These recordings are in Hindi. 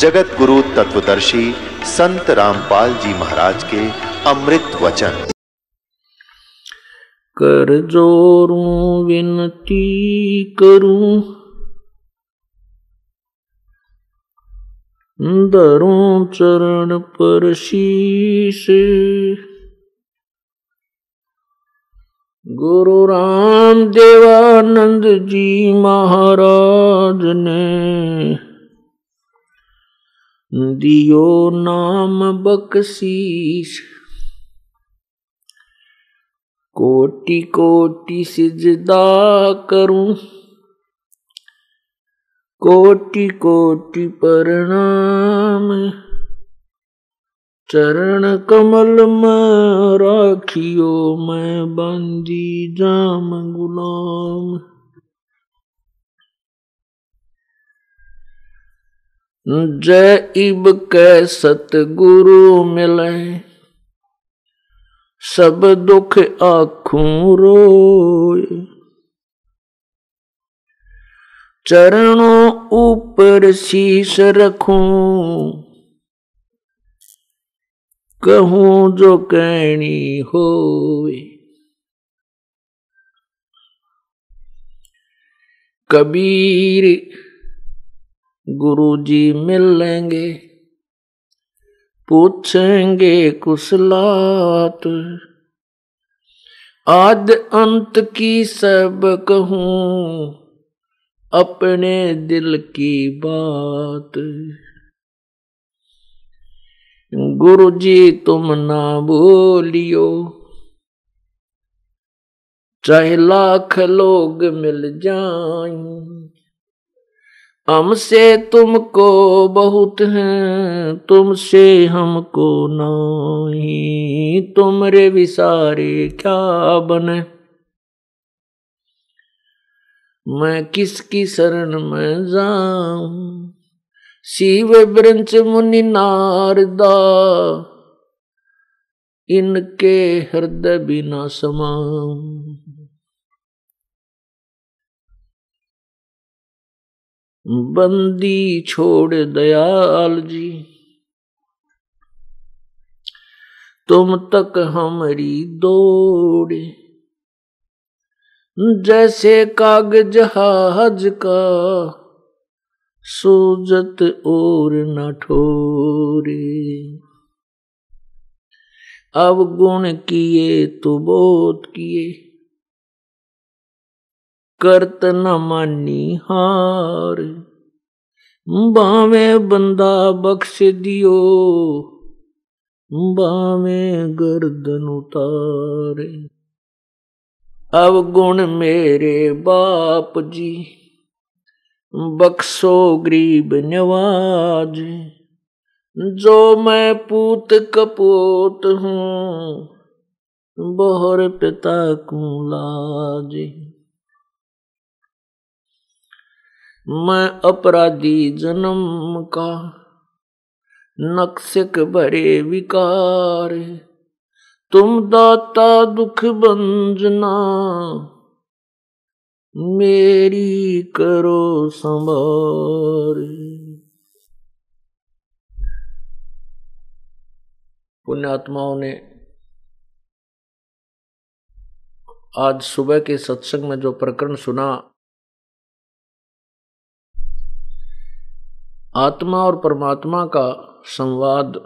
जगत गुरु तत्वदर्शी संत रामपाल जी महाराज के अमृत वचन। कर जोरू विनती करूँ, दरों चरण पर शीश। गुरु राम देवानंद जी महाराज ने दियो नाम बकशीश कोटि कोटि सिजदा करूँ। कोटि कोटि प्रणाम। चरण कमल में राखियो, मैं बंदी जाम गुलाम। जय इब कै सतगुरु मिले, सब दुख आखूं रोए। चरणों ऊपर शीश रखूँ, कहूँ जो कहनी हो कबीर गुरु जी मिलेंगे, पूछेंगे कुशलात आद अंत की सब कहूँ, अपने दिल की बात। गुरु जी तुम ना बोलियो, चाहे लाख लोग मिल जाए हमसे तुमको बहुत हैं, तुमसे हमको नहीं। तुमरे विसारे क्या बने? मैं किसकी शरण में जाऊँ? शिव ब्रंच मुनि नारदा, इनके हृदय बिना समाऊं। बंदी छोड़ दयाल जी। तुम तक हमारी दौड़े। जैसे कागज़ हाज का, सूजत और न ठोरे। अब गुण किए तो बोध किए। करत न मानी हार। बावे बंदा बख्श दियो, बावे गर्दन उतारे। अब गुण मेरे बाप जी, बख्शो गरीब नवाज़। जो मैं पूत कपोत हूँ बोहर पिता को लाज मैं अपराधी जन्म का नक्सिक भरे विकार तुम दाता दुख बंजना, मेरी करो संभार पुण्यात्माओं ने आज सुबह के सत्संग में जो प्रकरण सुना आत्मा और परमात्मा का संवाद,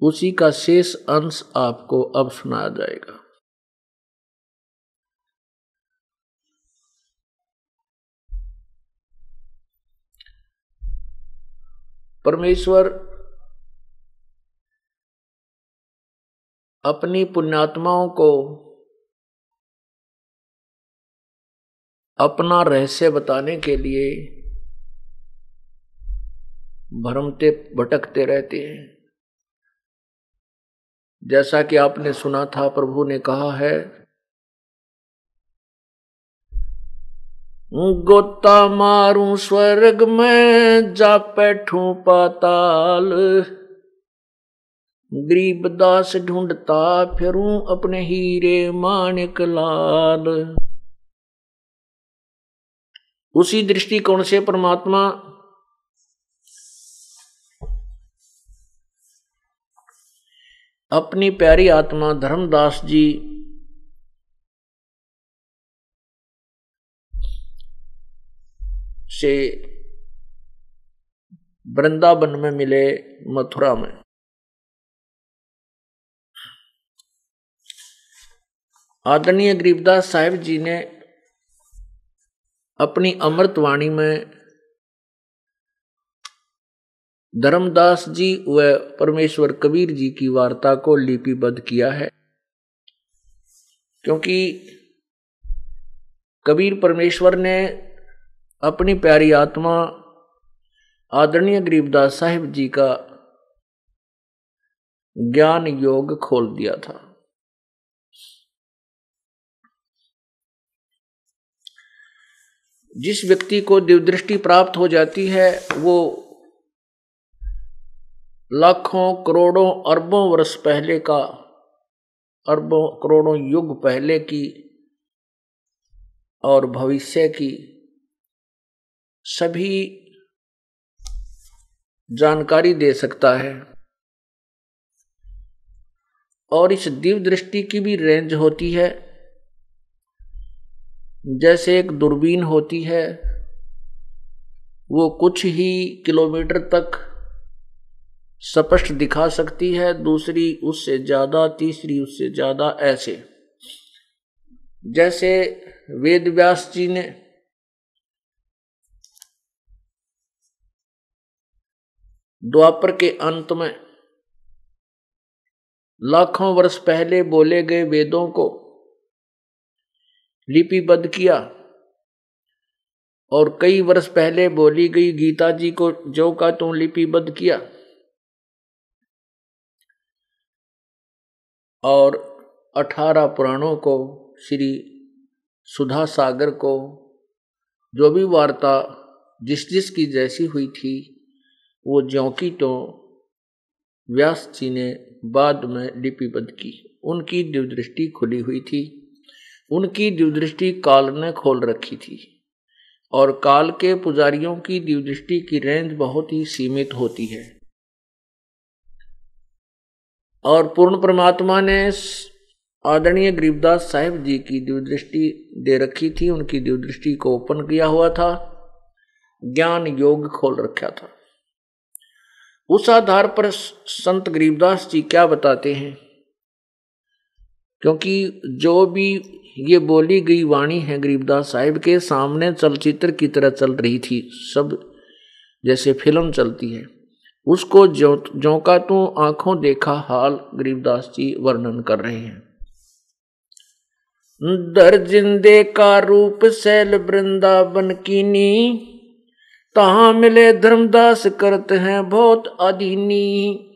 उसी का शेष अंश आपको अब सुनाया जाएगा। परमेश्वर अपनी पुण्यात्माओं को अपना रहस्य बताने के लिए भरमते भटकते रहते हैं। जैसा कि आपने सुना था, प्रभु ने कहा है गोता मारू स्वर्ग में जा बैठू पाताल गरीब दास ढूंढता, फिरूं अपने हीरे मानिक लाल। उसी दृष्टिकोण से परमात्मा अपनी प्यारी आत्मा धर्मदास जी से वृंदावन में मिले मथुरा में। आदरणीय गरीबदास साहेब जी ने अपनी अमृतवाणी में धर्मदास जी व परमेश्वर कबीर जी की वार्ता को लिपिबद्ध किया है। क्योंकि कबीर परमेश्वर ने अपनी प्यारी आत्मा आदरणीय गरीबदास साहिब जी का ज्ञान योग खोल दिया था। जिस व्यक्ति को दिवदृष्टि प्राप्त हो जाती है, वो लाखों, करोड़ों, अरबों वर्ष पहले का, अरबों, करोड़ों युग पहले की और भविष्य की सभी जानकारी दे सकता है। और इस दिव्य दृष्टि की भी रेंज होती है। जैसे एक दूरबीन होती है, वो कुछ ही किलोमीटर तक स्पष्ट दिखा सकती है, दूसरी उससे ज़्यादा, तीसरी उससे ज़्यादा, ऐसे। जैसे वेद व्यास जी ने द्वापर के अंत में लाखों वर्ष पहले बोले गए वेदों को लिपिबद्ध किया और कई वर्ष पहले बोली गई गीता जी को जो का तो लिपिबद्ध किया। और अठारह पुराणों को, श्री सुधा सागर को, जो भी वार्ता जिस जिस की जैसी हुई थी, वो ज्यों की तो व्यास जी ने बाद में लिपिबद्ध की। उनकी दिवदृष्टि खुली हुई थी। उनकी दिवदृष्टि काल ने खोल रखी थी। और काल के पुजारियों की दिवदृष्टि की रेंज बहुत ही सीमित होती है। और पूर्ण परमात्मा ने आदरणीय गरीबदास साहिब जी की दिवदृष्टि दे रखी थी, उनकी दिवदृष्टि को ओपन किया हुआ था, ज्ञान योग खोल रखा था। उस आधार पर संत गरीबदास जी क्या बताते हैं? क्योंकि जो भी ये बोली गई वाणी है गरीबदास साहिब के, सामने चलचित्र की तरह चल रही थी, सब जैसे फ़िल्म चलती है। उसको जो जो का तू आँखों देखा हाल गरीबदास जी वर्णन कर रहे हैं। दर जिंदे का रूप सैल वृंदावन नी तहा मिले धर्मदास करते हैं बहुत अधीनी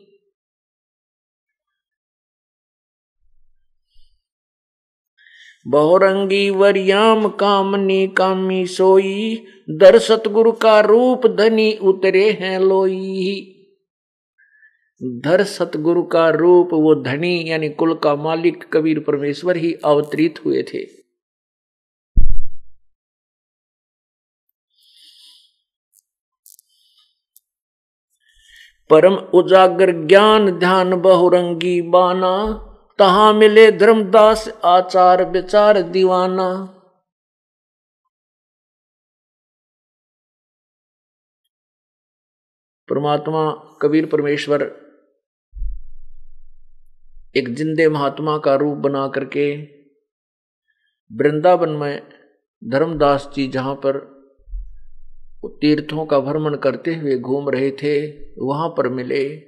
बहुरंगी वरियाम कामनी कामी सोई, दर सतगुरु का रूप धनी उतरे हैं लोई। धर सतगुरु का रूप, वो धनी यानी कुल का मालिक कबीर परमेश्वर ही अवतरित हुए थे। परम उजागर ज्ञान, ध्यान बहुरंगी बाना, तहा मिले धर्मदास, आचार विचार दीवाना। परमात्मा कबीर परमेश्वर एक जिंदे महात्मा का रूप बना करके वृंदावन में धर्मदास जी जहाँ पर तीर्थों का भ्रमण करते हुए घूम रहे थे, वहाँ पर मिले।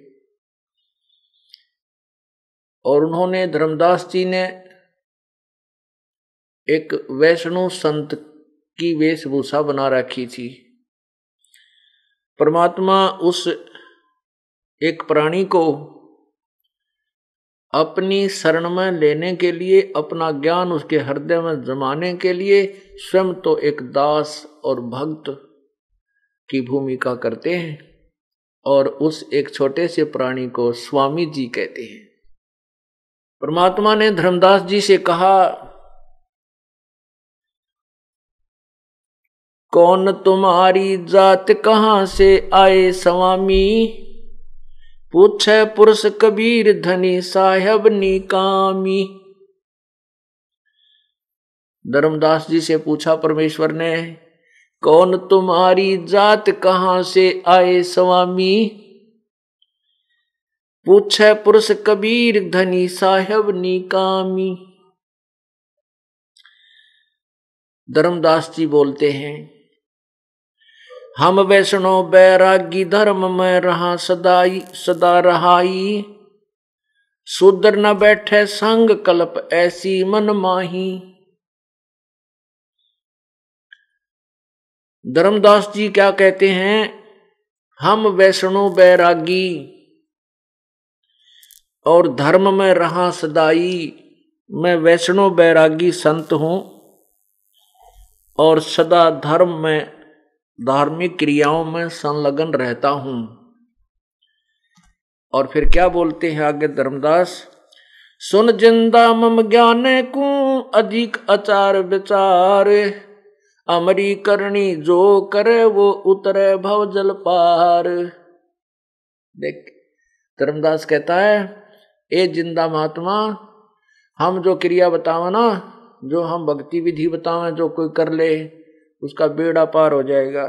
और उन्होंने, धर्मदास जी ने एक वैष्णु संत की वेशभूषा बना रखी थी। परमात्मा उस एक प्राणी को अपनी शरण में लेने के लिए, अपना ज्ञान उसके हृदय में जमाने के लिए स्वयं तो एक दास और भक्त की भूमिका करते हैं और उस एक छोटे से प्राणी को स्वामी जी कहते हैं। परमात्मा ने धर्मदास जी से कहा, कौन तुम्हारी जात कहाँ से आए स्वामी? पूछे पुरुष कबीर धनी साहेब निकामी। धर्मदास जी से पूछा परमेश्वर ने, कौन तुम्हारी जात कहाँ से आए स्वामी? पूछे पुरुष कबीर धनी साहेब निकामी। धर्मदास जी बोलते हैं हम वैष्णो बैरागी धर्म में रहा सदाई, सदा रहाई। सुधर न बैठे संग कल्प ऐसी मन माही। धर्मदास जी क्या कहते हैं? हम वैष्णो बैरागी और धर्म में रहा सदाई। मैं वैष्णो बैरागी संत हूँ और सदा धर्म में धार्मिक क्रियाओं में संलग्न रहता हूँ। और फिर क्या बोलते हैं आगे धर्मदास? सुन ज़िंदा मम ज्ञान को अधिक आचार विचार। अमरी करनी जो करे वो उतरे भव जल पार। देख, धर्मदास कहता है, ए ज़िंदा महात्मा, हम जो क्रिया बतावा ना, जो हम भक्ति विधि बतावे, जो कोई कर ले उसका बेड़ा पार हो जाएगा।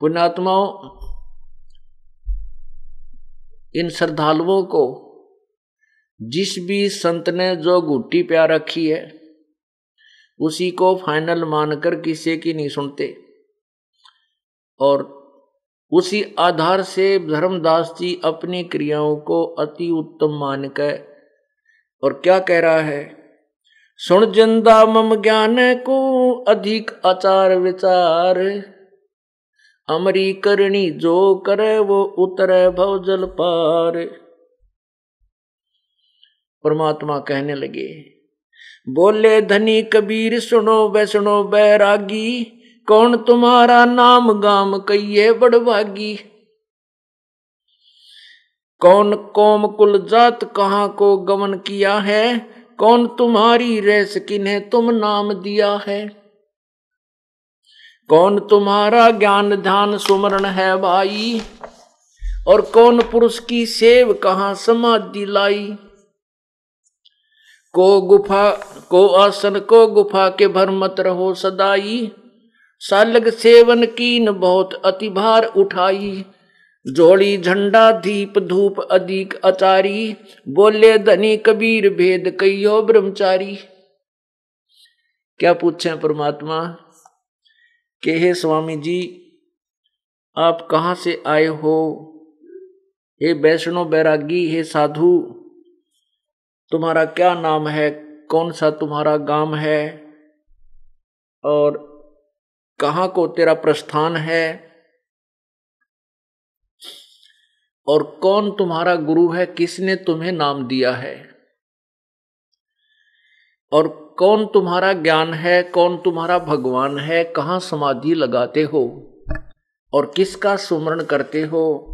पुण्यात्माओं, इन श्रद्धालुओं को जिस भी संत ने जो गुट्टी प्यार रखी है, उसी को फाइनल मानकर किसी की नहीं सुनते। और उसी आधार से धर्मदास जी अपनी क्रियाओं को अति उत्तम मानकर, और क्या कह रहा है? सुन ज़िंदा मम ज्ञान को अधिक आचार विचार अमरी करणी जो करे वो उतरे भव जल पार परमात्मा कहने लगे बोले धनी कबीर सुनो वैष्णो बैरागी कौन तुम्हारा नाम गाम कहिए बड़भागी कौन कौम कुल जात कहाँ को गमन किया है कौन तुम्हारी रेस किन्हें तुम नाम दिया है? कौन तुम्हारा ज्ञान ध्यान सुमरण है भाई? और कौन पुरुष की सेव कहा समाधि लाई? को गुफा, को आसन, को गुफा के भर मत रहो सदाई। सालग सेवन कीन बहुत अति भार उठाई। जोड़ी झंडा दीप धूप अधिक अचारी, बोले धनी कबीर भेद कहियो ब्रह्मचारी। क्या पूछे परमात्मा? के हे स्वामी जी, आप कहाँ से आए हो? हे वैष्णो बैरागी, हे साधु, तुम्हारा क्या नाम है? कौन सा तुम्हारा गाँव है? और कहाँ को तेरा प्रस्थान है? और कौन तुम्हारा गुरु है? किसने तुम्हें नाम दिया है? और कौन तुम्हारा ज्ञान है? कौन तुम्हारा भगवान है? कहाँ समाधि लगाते हो? और किसका सुमरण करते हो?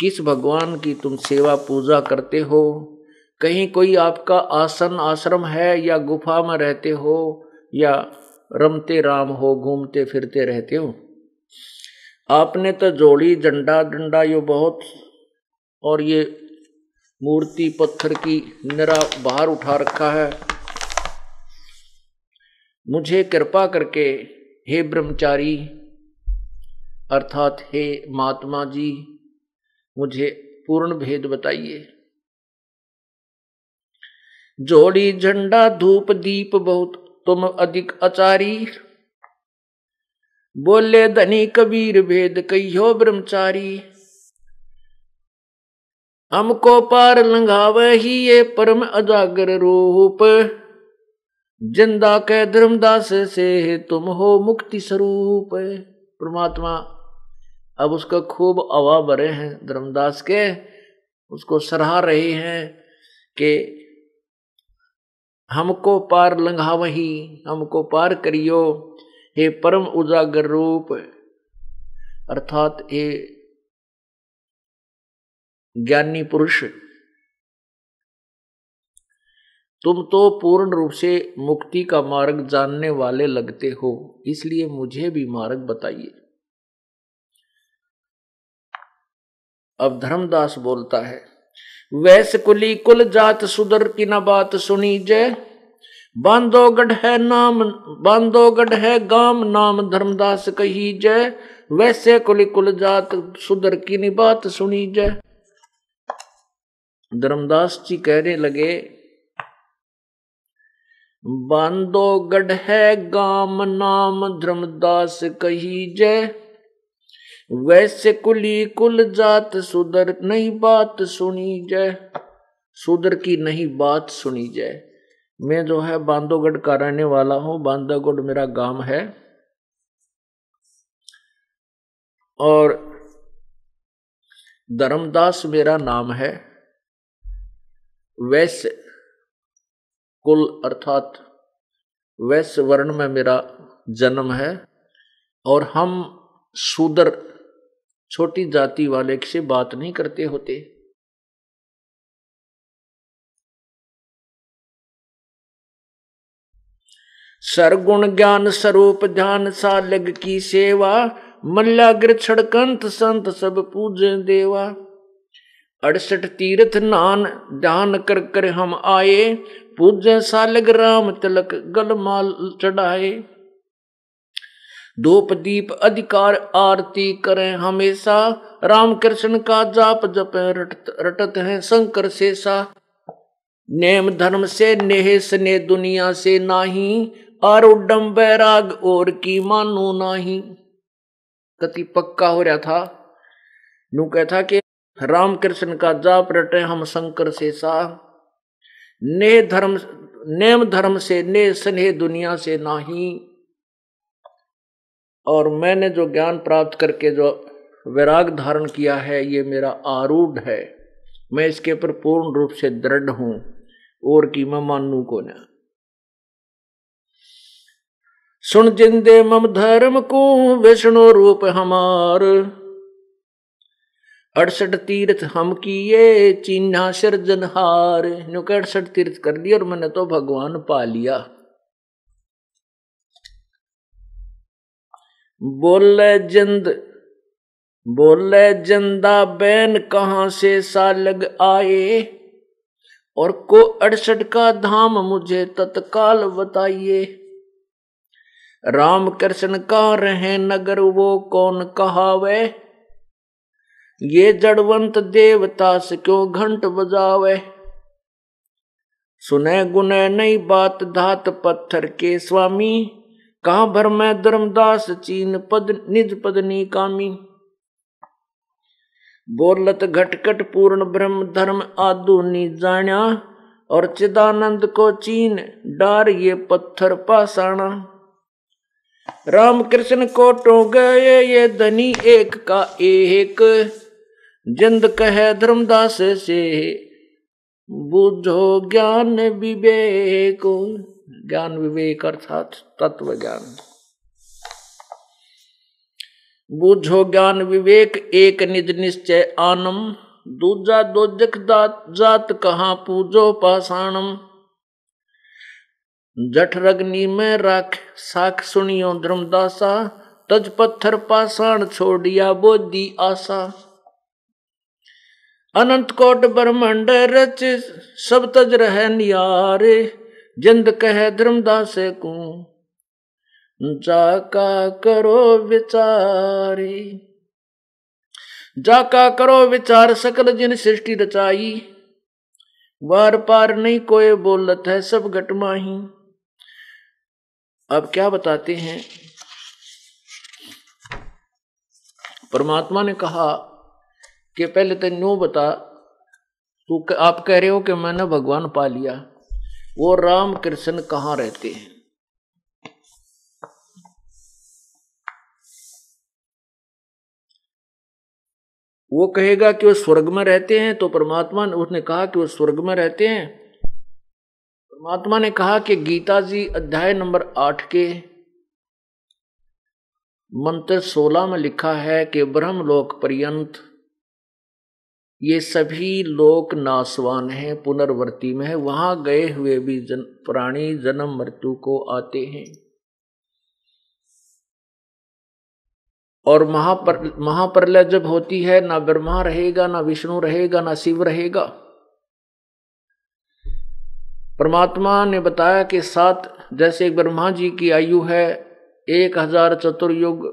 किस भगवान की तुम सेवा पूजा करते हो? कहीं कोई आपका आसन आश्रम है या गुफा में रहते हो या रमते राम हो, घूमते फिरते रहते हो? आपने तो जोड़ी, झंडा, डंडा, यो बहुत, और ये मूर्ति पत्थर की निरा बाहर उठा रखा है। मुझे कृपा करके, हे ब्रह्मचारी, अर्थात हे महात्मा जी, मुझे पूर्ण भेद बताइए। जोड़ी, झंडा, धूप, दीप बहुत, तुम अधिक आचारी बोले, धनी कबीर भेद कहो ब्रह्मचारी। हमको पार लंघावे ही ये परम अजागर रूप। ज़िंदा के धर्मदास से तुम हो मुक्ति स्वरूप। परमात्मा, अब उसका खूब हवा भरे हैं धर्मदास के। उसको सराह रहे हैं कि हमको पार लंघा वही हमको पार करियो। हे परम उजागर रूप, अर्थात हे ज्ञानी पुरुष, तुम तो पूर्ण रूप से मुक्ति का मार्ग जानने वाले लगते हो, इसलिए मुझे भी मार्ग बताइए। अब धर्मदास बोलता है, वैस कुली कुल जात सुधर की न बात सुनी जय। बांधोगढ़ है नाम बांधोगढ़ है गाम, नाम धर्मदास कही जय। वैसे कुल कुल जात सुधर की न बात सुनी जय। धर्मदास जी कहने लगे बांधोगढ़ है गाम, नाम धर्मदास कही जय। वैसे कुली कुल जात सुधर नहीं बात सुनी जय। सुधर की नहीं बात सुनी जय। मैं जो है बांधोगढ़ का रहने वाला हूँ। बांधोगढ़ मेरा गाँव है। और धर्मदास मेरा नाम है। वैश्य कुल अर्थात वैश्य वर्ण में मेरा जन्म है। और हम शूदर छोटी जाति वाले से बात नहीं करते होते। सरगुण ज्ञान स्वरूप ध्यान सालग की सेवा मल्लाग्र छड़कंत संत सब पूजे देवा अड़सठ तीर्थ नान ध्यान कर कर हम आए पूजे सालग राम तिलक गलमाल चढ़ाए धूप दीप अधिकार आरती करें हमेशा राम कृष्ण का जाप जप रटत, रटत है शंकर से सा नेम धर्म से नेह स्ने दुनिया से नाही आरुडम बैराग और की मानो नाही। कति पक्का हो रहा था। नू कहता कि राम कृष्ण का जाप रटे हम शंकर से सा। ने धर्म, नेम धर्म से, ने स्नेह दुनिया से नाही। और मैंने जो ज्ञान प्राप्त करके जो वैराग धारण किया है, ये मेरा आरूढ़ है। मैं इसके ऊपर पूर्ण रूप से दृढ़ हूँ। और की मैं मानू को न सुन जिंदे मम धर्म को, विष्णु रूप हमार। अड़सठ तीर्थ हम किए, चिन्हा सिरजनहार नु अड़सठ तीर्थ कर लिया और मैंने तो भगवान पा लिया। बोले जिंद, बोले ज़िंदा बैन कहाँ से सालग आए? और को अड़सठ का धाम मुझे तत्काल बताइए। राम कृष्ण का रहे नगर वो कौन कहावे? ये जड़वंत देवता से क्यों घंट बजावे? सुने गुने नई बात धात पत्थर के स्वामी, कहा भर में धर्मदास चीन पद, निज पदनी कामी? बोलत घटकट पूर्ण ब्रह्म धर्म आदु नी जाण्या और चिदानंद को चीन डार ये पत्थर पासाणा। राम कृष्ण को टो गए, ये धनी एक का एक। जिंद कहे धर्मदास से, बुझो ज्ञान विवेक। ज्ञान विवेक अर्थात तत्व ज्ञान। बुझो ज्ञान विवेक, एक निज निश्चय आनम। दूजा दो जात कहा पूजो पाषाणम। जठ रगनी में राख साख सुनियो धर्मदासा, तज पत्थर पाषाण छोड़िया बोधी आशा। अनंत कोट ब्रह्मंड रच, सब तज रह नियारे जिंद कह धर्मदास को। जाका करो विचारी। जाका करो विचार, सकल जिन सृष्टि रचाई। वार पार नहीं कोई बोलत है, सब घटमाही अब क्या बताते हैं? परमात्मा ने कहा कि पहले तो नो बता, तू आप कह रहे हो कि मैंने भगवान पा लिया। वो राम कृष्ण कहाँ रहते हैं? वो कहेगा कि वो स्वर्ग में रहते हैं तो परमात्मा ने, उसने कहा कि वो स्वर्ग में रहते हैं। परमात्मा ने कहा कि गीता जी अध्याय नंबर आठ के मंत्र सोलह में लिखा है कि ब्रह्म लोक पर्यंत ये सभी लोक नासवान हैं पुनर्वर्ती में है। वहाँ गए हुए भी जन, प्राणी जन्म मृत्यु को आते हैं। और महापर महाप्रलय जब होती है ना ब्रह्मा रहेगा ना विष्णु रहेगा ना शिव रहेगा। परमात्मा ने बताया कि सात, जैसे एक ब्रह्मा जी की आयु है, एक हज़ार चतुर्युग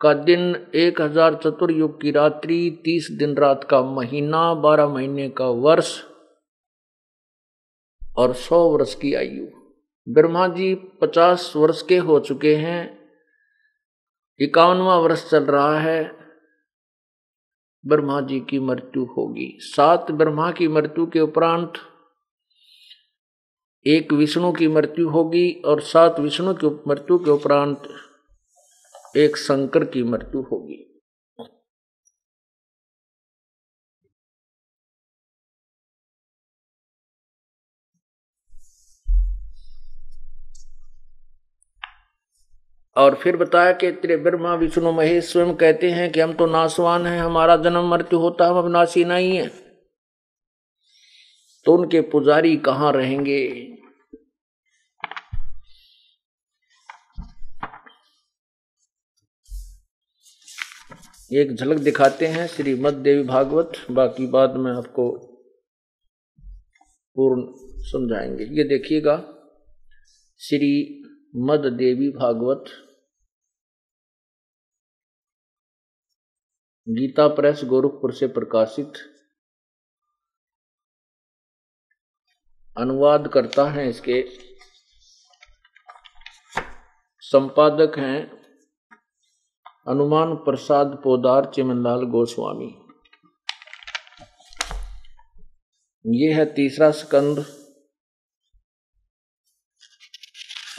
का दिन, एक हज़ार चतुर्युग की रात्रि, तीस दिन रात का महीना, बारह महीने का वर्ष और सौ वर्ष की आयु। ब्रह्मा जी पचास वर्ष के हो चुके हैं इक्यावनवा वर्ष चल रहा है, ब्रह्मा जी की मृत्यु होगी। सात ब्रह्मा की मृत्यु के उपरांत एक विष्णु की मृत्यु होगी और सात विष्णु की मृत्यु के उपरांत एक शंकर की मृत्यु होगी। और फिर बताया कि तेरे ब्रह्मा विष्णु, महेश स्वयं कहते हैं कि हम तो नासवान हैं, हमारा जन्म मृत्यु होता हम अविनाशी नहीं है। तो उनके पुजारी कहाँ रहेंगे? एक झलक दिखाते हैं श्री मद देवी भागवत। बाकी बाद में आपको पूर्ण समझाएँगे। ये देखिएगा, श्री मद देवी भागवत। गीता प्रेस गोरखपुर से प्रकाशित। अनुवाद करता है इसके। संपादक हैं हनुमान प्रसाद पोदार चिमनलाल गोस्वामी। ये है तीसरा स्कंद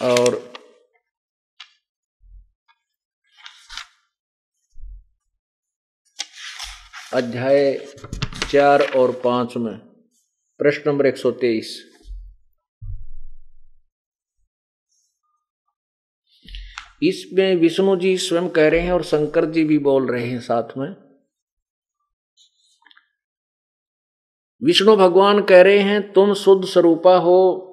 और अध्याय चार और पाँच में, प्रश्न नंबर एक सौ तेईस। इसमें विष्णु जी स्वयं कह रहे हैं और शंकर जी भी बोल रहे हैं साथ में। विष्णु भगवान कह रहे हैं, तुम शुद्ध स्वरूपा हो।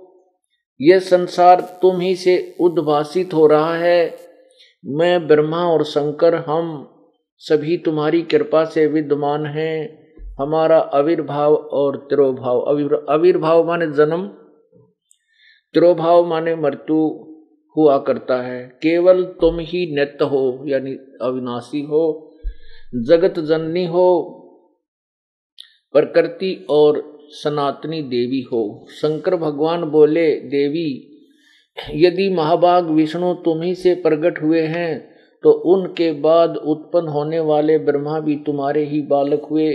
यह संसार तुम ही से उद्भासित हो रहा है। मैं ब्रह्मा और शंकर, हम सभी तुम्हारी कृपा से विद्यमान हैं। हमारा आविर्भाव और तिरोभाव आविर्भाव माने जन्म, तिरोभाव माने मृत्यु। हुआ करता है। केवल तुम ही नित्य हो, यानी अविनाशी हो, जगत जननी हो, प्रकृति और सनातनी देवी हो। शंकर भगवान बोले, देवी, यदि महाभाग विष्णु तुम ही से प्रकट हुए हैं तो उनके बाद उत्पन्न होने वाले ब्रह्मा भी तुम्हारे ही बालक हुए।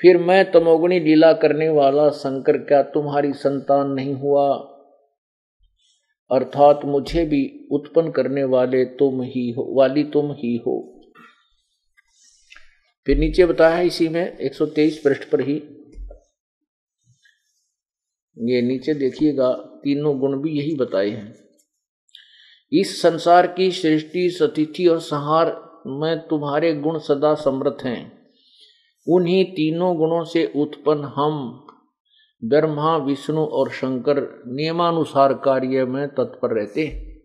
फिर मैं तमोगुणी लीला करने वाला शंकर, क्या तुम्हारी संतान नहीं हुआ? अर्थात मुझे भी उत्पन्न करने वाले तुम ही हो, वाली तुम ही हो। फिर नीचे बताया है इसी में 123 पृष्ठ पर ही। ये नीचे देखिएगा, तीनों गुण भी यही बताए हैं। इस संसार की सृष्टि, सतिथि और संहार में तुम्हारे गुण सदा समृद्ध हैं। उन्हीं तीनों गुणों से उत्पन्न हम ब्रह्मा, विष्णु और शंकर नियमानुसार कार्य में तत्पर रहते हैं।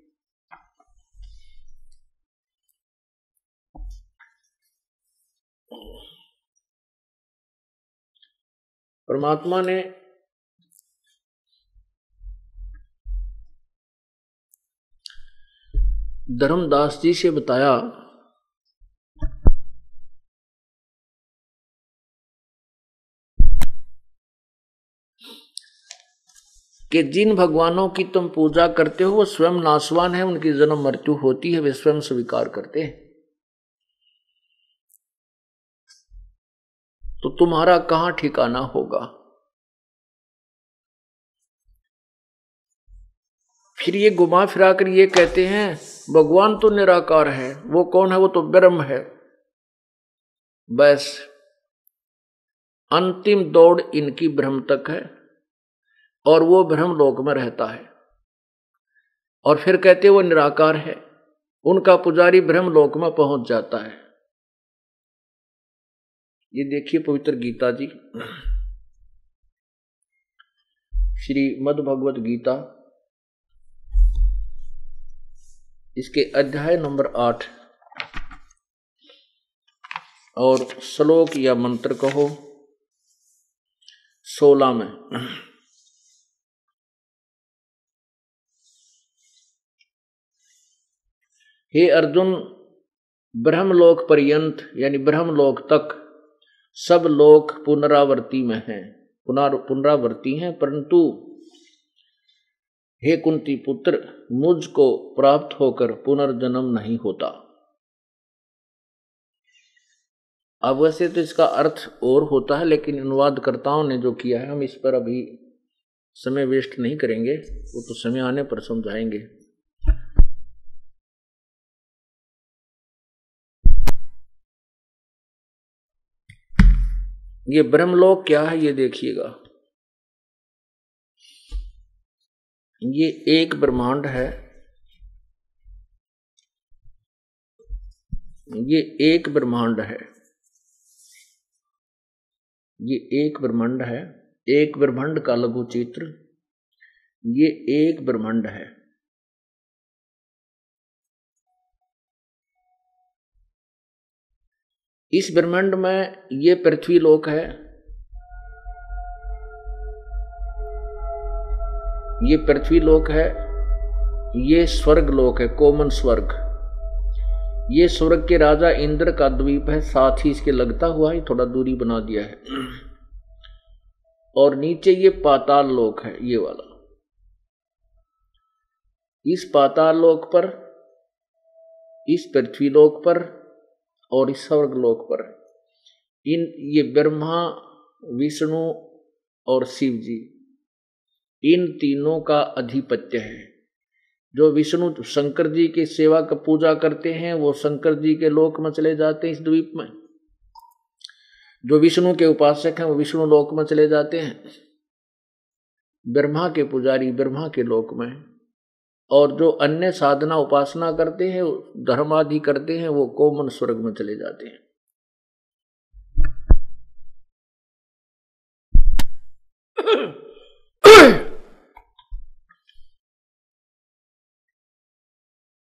परमात्मा ने धर्मदास जी से बताया कि जिन भगवानों की तुम पूजा करते हो, वो स्वयं नासवान है, उनकी जन्म मृत्यु होती है, वे स्वयं स्वीकार करते हैं। तो तुम्हारा कहाँ ठिकाना होगा? फिर ये घुमा फिरा कर ये कहते हैं, भगवान तो निराकार है, वो कौन है? वो तो ब्रह्म है। बस, अंतिम दौड़ इनकी ब्रह्म तक है। और वो ब्रह्म लोक में रहता है। और फिर कहते वो निराकार है। उनका पुजारी ब्रह्म लोक में पहुँच जाता है। ये देखिए पवित्र गीता जी। श्री मद भगवत गीता। इसके अध्याय नंबर आठ। और श्लोक या मंत्र कहो। सोलह में। हे अर्जुन ब्रह्मलोक पर्यंत यानी ब्रह्मलोक तक, सब लोक पुनरावर्ती में हैं। पुनरावर्ती हैं, परंतु, हे कुंती पुत्र, मुझको प्राप्त होकर पुनर्जन्म नहीं होता। अब वैसे तो इसका अर्थ और होता है, लेकिन अनुवादकर्ताओं ने जो किया है, हम इस पर अभी समय वेस्ट नहीं करेंगे, वो तो समय आने पर समझाएँगे। ये ब्रह्मलोक क्या है, ये देखिएगा। ये एक ब्रह्मांड है। ये एक ब्रह्मांड है। ये एक ब्रह्मांड है। एक ब्रह्मांड का लघु चित्र। ये एक ब्रह्मांड है। इस ब्रह्मांड में ये पृथ्वी लोक है। ये पृथ्वी लोक है, ये स्वर्ग लोक है कोमन स्वर्ग। ये स्वर्ग के राजा इंद्र का द्वीप है, साथ ही इसके लगता हुआ ही थोड़ा दूरी बना दिया है। और नीचे ये पाताल लोक है, ये वाला। इस पाताल लोक पर, इस पृथ्वी लोक पर और इस स्वर्ग लोक पर इन, ये ब्रह्मा, विष्णु और शिव जी, इन तीनों का अधिपत्य है। जो विष्णु शंकर जी की सेवा का पूजा करते हैं, वो शंकर जी के लोक में चले जाते हैं इस द्वीप में। जो विष्णु के उपासक हैं, वो विष्णु लोक में चले जाते हैं। ब्रह्मा के पुजारी ब्रह्मा के लोक में और जो अन्य साधना उपासना करते हैं धर्म आदि करते हैं, वो कोमन स्वर्ग में चले जाते हैं।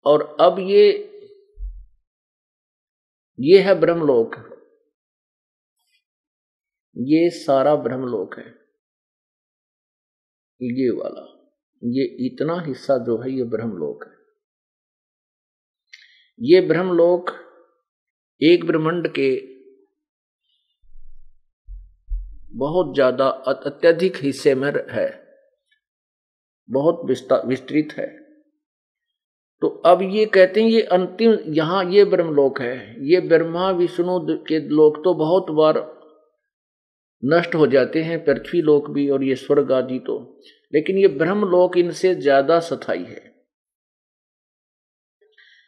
और अब ये ये है ब्रह्मलोक। ये सारा ब्रह्मलोक है। ये वाला। ये इतना हिस्सा जो है ये ब्रह्मलोक है। ये ब्रह्मलोक एक ब्रह्मंड के बहुत ज़्यादा अत्यधिक हिस्से में है। बहुत विस्तृत है। तो अब ये कहते हैं ये अंतिम, यहाँ ये ब्रह्मलोक है। ये ब्रह्मा, विष्णु के लोक तो बहुत बार नष्ट हो जाते हैं, पृथ्वी लोक भी और ये स्वर्ग आदि तो। लेकिन ये ब्रह्मलोक इनसे ज़्यादा सथाई है।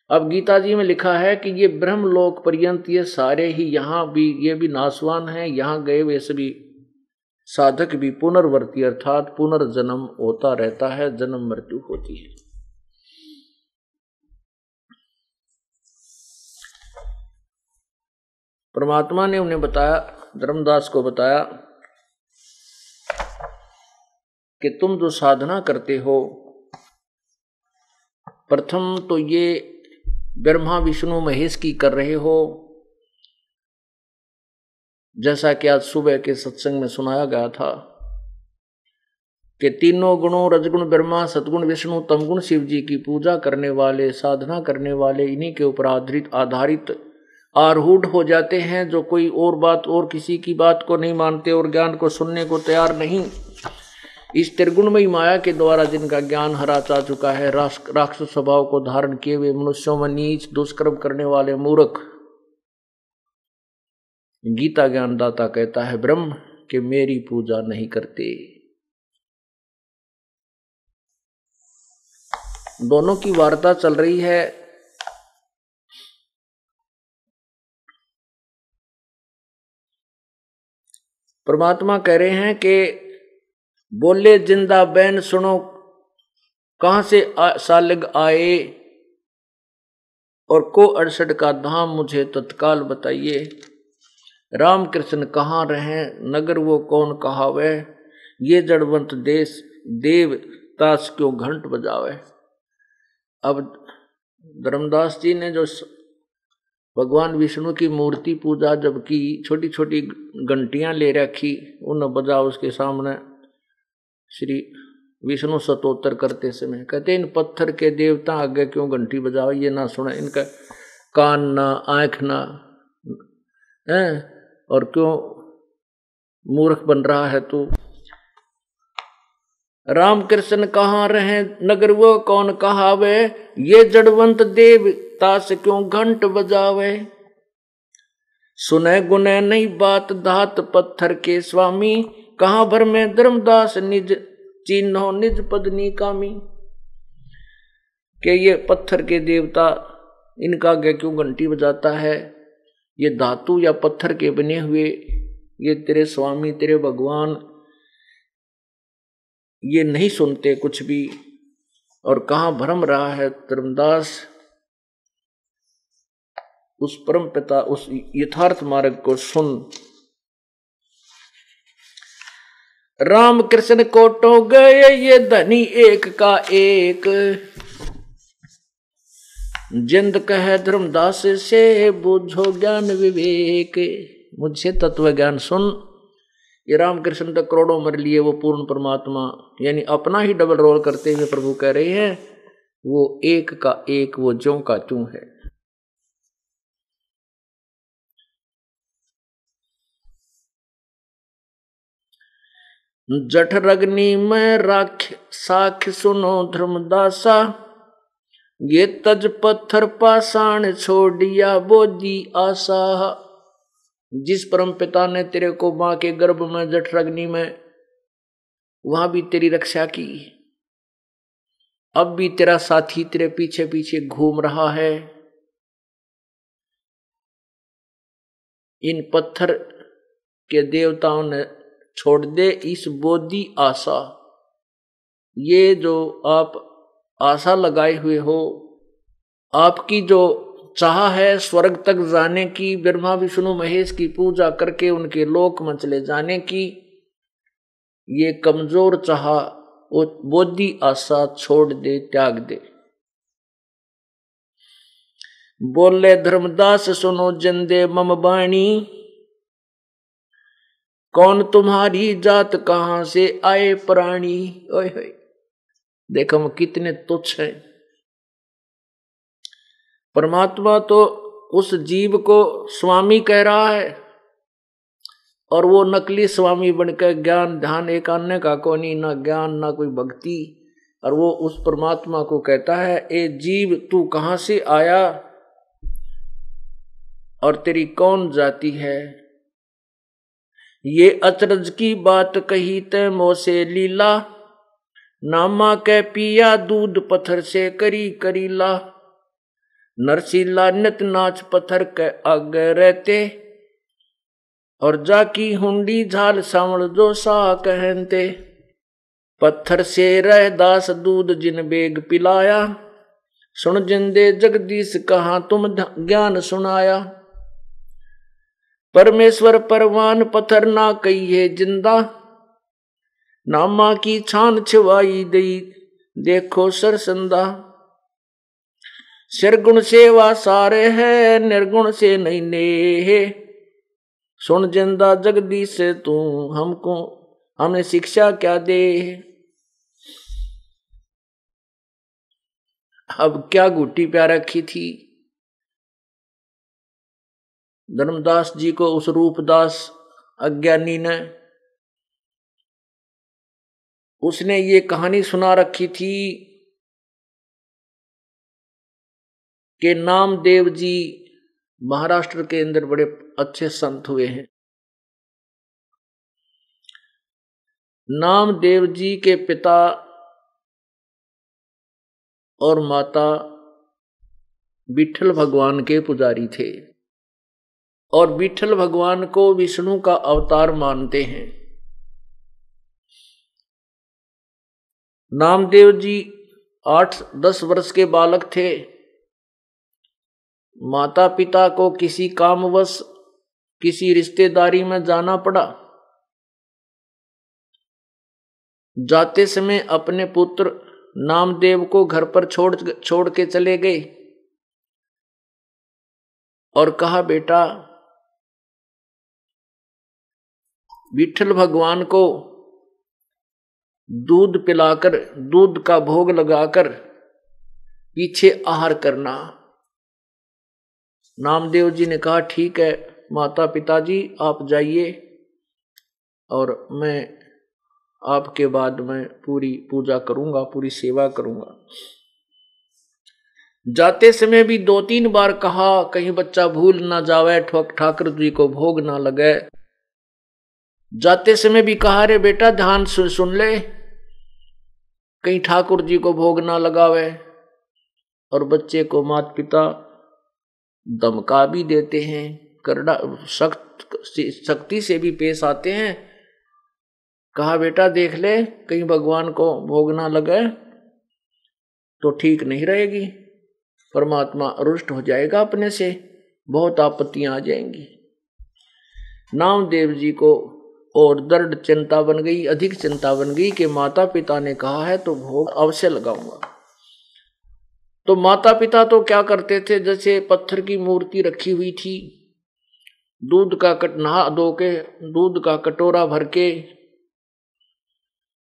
अब गीता जी में लिखा है कि ये ब्रह्म लोक पर्यंत ये सारे ही यहाँ भी, ये भी नासवान है, यहाँ गए वैसे भी साधक भी पुनर्वर्ती अर्थात पुनर्जन्म होता रहता है, जन्म मृत्यु होती है। परमात्मा ने उन्हें बताया धर्मदास को बताया कि तुम जो साधना करते हो, प्रथम तो ये ब्रह्मा, विष्णु, महेश की कर रहे हो। जैसा कि आज सुबह के सत्संग में सुनाया गया था कि तीनों गुणों, रजगुण ब्रह्मा सतगुण विष्णु, तमगुण शिव जी की पूजा करने वाले, साधना करने वाले, इन्हीं के ऊपर आधारित आधारित आरूढ़ हो जाते हैं, जो कोई और बात और किसी की बात को नहीं मानते और ज्ञान को सुनने को तैयार नहीं। इस त्रिगुणमयी माया के द्वारा जिनका ज्ञान हरा जा चुका है राक्षस स्वभाव को धारण किए हुए मनुष्यों में नीच दुष्कर्म करने वाले मूर्ख। गीता ज्ञानदाता कहता है, ब्रह्म, कि मेरी पूजा नहीं करते। दोनों की वार्ता चल रही है परमात्मा कह रहे हैं कि बोले, ज़िंदा बैन सुनो, कहाँ से सालिग आए? और को अड़सठ का धाम मुझे तत्काल बताइए? राम कृष्ण कहाँ रहे? नगर वो कौन कहावे? ये जड़वंत देश, देव ताश क्यों घंट बजावे? अब धर्मदास जी ने जो भगवान विष्णु की मूर्ति पूजा जब की छोटी छोटी घंटियाँ ले रखी, उन बजा उसके सामने श्री विष्णु सतोत्तर करते समय। कहते, इन पत्थर के देवता आगे क्यों घंटी बजाओ? ये ना सुना, इनका कान ना, आँख ना, है? और क्यों मूर्ख बन रहा है तू? राम कृष्ण कहाँ रहे? नगर वो कौन कहावे? ये जड़वंत देवता से क्यों घंट बजावे? सुने गुने नहीं बात धात पत्थर के स्वामी, कहाँ भर में धर्मदास निज चिन्हो निज पदनी कामी के ये पत्थर के देवता, इनका आगे क्यों घंटी बजाता है? ये धातु या पत्थर के बने हुए, ये तेरे स्वामी, तेरे भगवान ये नहीं सुनते कुछ भी। और कहा भ्रम रहा है धर्मदास? उस परम पिता, उस यथार्थ मार्ग को सुन। राम कृष्ण कोटो गए, ये धनी एक का एक। जिंद कह धर्मदास से बुझो ज्ञान विवेक। मुझसे तत्व ज्ञान सुन। ये राम कृष्ण तक करोड़ों मर लिए वो पूर्ण परमात्मा। यानी अपना ही डबल रोल करते हुए प्रभु कह रहे हैं, वो एक का एक, वो जो का त्यों है। जठ रगनी में राख, साख सुनो धर्मदासा, ये तज पत्थर पाषाण छोड़िया बोधी आशा। जिस परम पिता ने तेरे को माँ के गर्भ में जठ रगनी में, वहाँ भी तेरी रक्षा की। अब भी तेरा साथी तेरे पीछे पीछे घूम रहा है। इन पत्थर के देवताओं ने छोड़ दे इस बोधी आशा। ये जो आप आशा लगाए हुए हो, आपकी जो चाह है स्वर्ग तक जाने की, ब्रह्मा, विष्णु, महेश की पूजा करके उनके लोक में चले जाने की। ये कमज़ोर चाह बोधी आशा छोड़ दे, त्याग दे। बोले, धर्मदास, सुनो जंदे मम बाणी। कौन तुम्हारी जात कहाँ से आए प्राणी? ओए देखो हम कितने तुच्छ हैं। परमात्मा तो उस जीव को स्वामी कह रहा है और वो नकली स्वामी बनकर ज्ञान, ध्यान एक अन्य का कोनी, ना ज्ञान, ना कोई भक्ति। और वो उस परमात्मा को कहता है, ए जीव, तू कहाँ से आया? और तेरी कौन जाति है? ये अचरज की बात कही ते मोसे लीला, नामा के पिया दूध पत्थर से करी करीला। नरसीला नित नाच पत्थर के आगे रहते, और जाकी हुंडी झाल सावल जो सा कहते पत्थर से रह दास दूध जिन बेग पिलाया, सुन जिंदे जगदीश कहा तुम ज्ञान सुनाया। परमेश्वर परवान पत्थर ना कहिए ज़िंदा, नामा की छान छिवाई दई, देखो सरसंदा। सिरगुण सेवा सारे है निर्गुण से नहीं ने सुन ज़िंदा जगदीश से तू हमको हमें शिक्षा क्या दे अब क्या गुट्टी प्या रखी थी धर्मदास जी को उस रूपदास अज्ञानी ने उसने ये कहानी सुना रखी थी कि नामदेव जी महाराष्ट्र के अंदर बड़े अच्छे संत हुए हैं। नामदेव जी के पिता और माता विठल भगवान के पुजारी थे और विठल भगवान को विष्णु का अवतार मानते हैं। नामदेव जी आठ दस वर्ष के बालक थे। माता पिता को किसी कामवश, किसी रिश्तेदारी में जाना पड़ा। जाते समय अपने पुत्र नामदेव को घर पर छोड़ छोड़ के चले गए और कहा, बेटा विठल भगवान को दूध पिलाकर, दूध का भोग लगाकर पीछे आहार करना। नामदेव जी ने कहा, ठीक है माता पिताजी आप जाइए और मैं आपके बाद मैं पूरी पूजा करूँगा, पूरी सेवा करूँगा. जाते समय भी दो तीन बार कहा, कहीं बच्चा भूल ना जावे ठोक ठाकर जी को भोग ना लगे। जाते समय भी कहा रे बेटा, ध्यान सुन सुन ले, कहीं ठाकुर जी को भोग ना लगावे और बच्चे को माता पिता दमका भी देते हैं करड़ा सख्त सख्ती से भी पेश आते हैं। कहा, बेटा, देख ले, कहीं भगवान को भोग ना लगे तो ठीक नहीं रहेगी। परमात्मा रुष्ट हो जाएगा अपने से, बहुत आपत्तियाँ आ जाएँगी। नामदेव जी को और दर्द चिंता बन गई, अधिक चिंता बन गई कि माता पिता ने कहा है तो भोग अवश्य लगाऊँगा। तो माता पिता तो क्या करते थे? जैसे पत्थर की मूर्ति रखी हुई थी, दूध का कट नहा धो के दूध का कटोरा भर के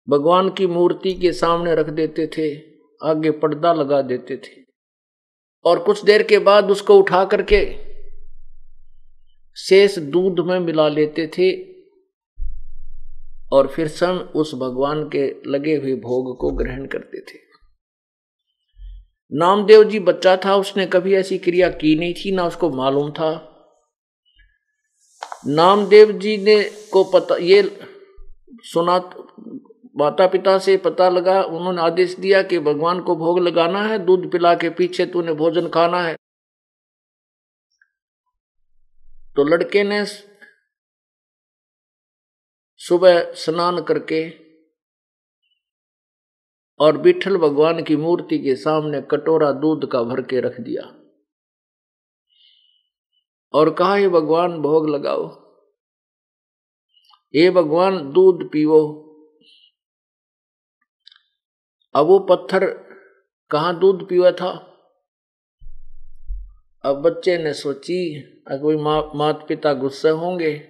भगवान की मूर्ति के सामने रख देते थे, आगे पर्दा लगा देते थे। और कुछ देर के बाद उसको उठा करके शेष दूध में मिला लेते थे और फिर स्वयं उस भगवान के लगे हुए भोग को ग्रहण करते थे। नामदेव जी बच्चा था, उसने कभी ऐसी क्रिया की नहीं थी, ना उसको मालूम था। नामदेव जी ने को पता, ये सुना माता पिता से पता लगा, उन्होंने आदेश दिया कि भगवान को भोग लगाना है, दूध पिला के पीछे तूने भोजन खाना है। तो लड़के ने सुबह स्नान करके और विठल भगवान की मूर्ति के सामने कटोरा दूध का भर के रख दिया। और कहा, हे भगवान, भोग लगाओ। ये भगवान, दूध पीवो। अब वो पत्थर कहा दूध पीवा था? अब बच्चे ने सोची कोई माता पिता गुस्से होंगे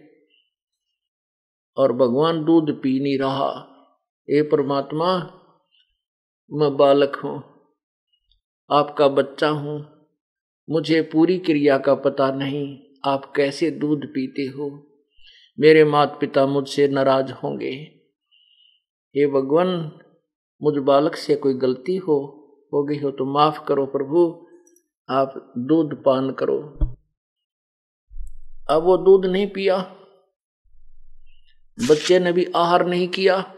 और भगवान दूध पी नहीं रहा। ए परमात्मा मैं बालक हूँ, आपका बच्चा हूँ, मुझे पूरी क्रिया का पता नहीं, आप कैसे दूध पीते हो? मेरे माता पिता मुझसे नाराज़ होंगे। हे भगवान, मुझ बालक से कोई गलती हो हो गई हो तो माफ़ करो प्रभु, आप दूध पान करो। अब वो दूध नहीं पिया। बच्चे ने भी आहार नहीं किया।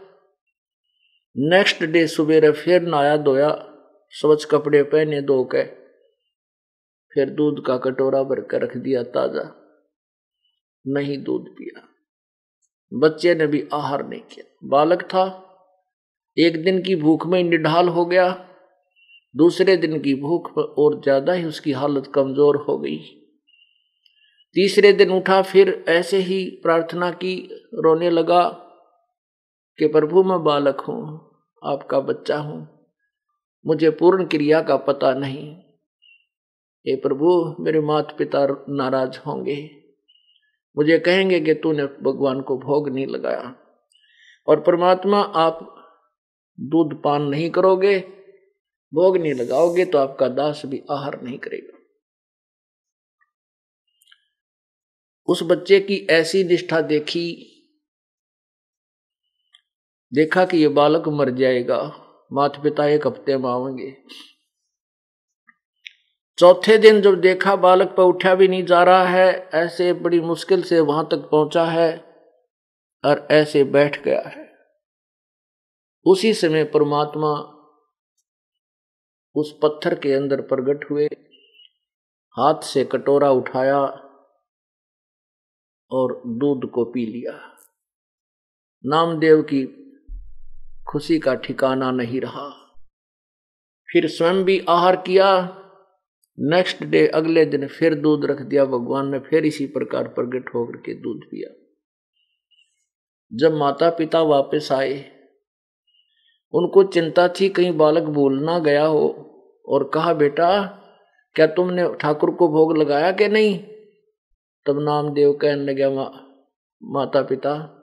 नेक्स्ट डे सुबेरे फिर नहाया धोया स्वच्छ कपड़े पहने धो के, फिर दूध का कटोरा भर कर रख दिया ताज़ा। नहीं दूध पिया। बच्चे ने भी आहार नहीं किया। बालक था। एक दिन की भूख में निढाल हो गया। दूसरे दिन की भूख और ज़्यादा ही उसकी हालत कमज़ोर हो गई। तीसरे दिन उठा, फिर ऐसे ही प्रार्थना की, रोने लगा। कि प्रभु मैं बालक हूँ, आपका बच्चा हूँ, मुझे पूर्ण क्रिया का पता नहीं। हे प्रभु, मेरे माता पिता नाराज़ होंगे। मुझे कहेंगे कि तूने भगवान को भोग नहीं लगाया। और परमात्मा, आप दूध पान नहीं करोगे, भोग नहीं लगाओगे तो आपका दास भी आहार नहीं करेगा। उस बच्चे की ऐसी निष्ठा देखी देखा कि ये बालक मर जाएगा माता पिता एक हफ़्ते में आवेंगे चौथे दिन जब देखा बालक पर उठा भी नहीं जा रहा है, ऐसे बड़ी मुश्किल से वहाँ तक पहुँचा है और ऐसे बैठ गया है। उसी समय परमात्मा उस पत्थर के अंदर प्रकट हुए, हाथ से कटोरा उठाया और दूध को पी लिया। नामदेव की खुशी का ठिकाना नहीं रहा। फिर स्वयं भी आहार किया। नेक्स्ट डे अगले दिन फिर दूध रख दिया। भगवान ने फिर इसी प्रकार प्रकट होकर के दूध पिया। जब माता पिता वापस आए उनको चिंता थी कहीं बालक भूल ना गया हो और कहा बेटा क्या तुमने ठाकुर को भोग लगाया कि नहीं? तब नामदेव कहने लगे मा, माता पिता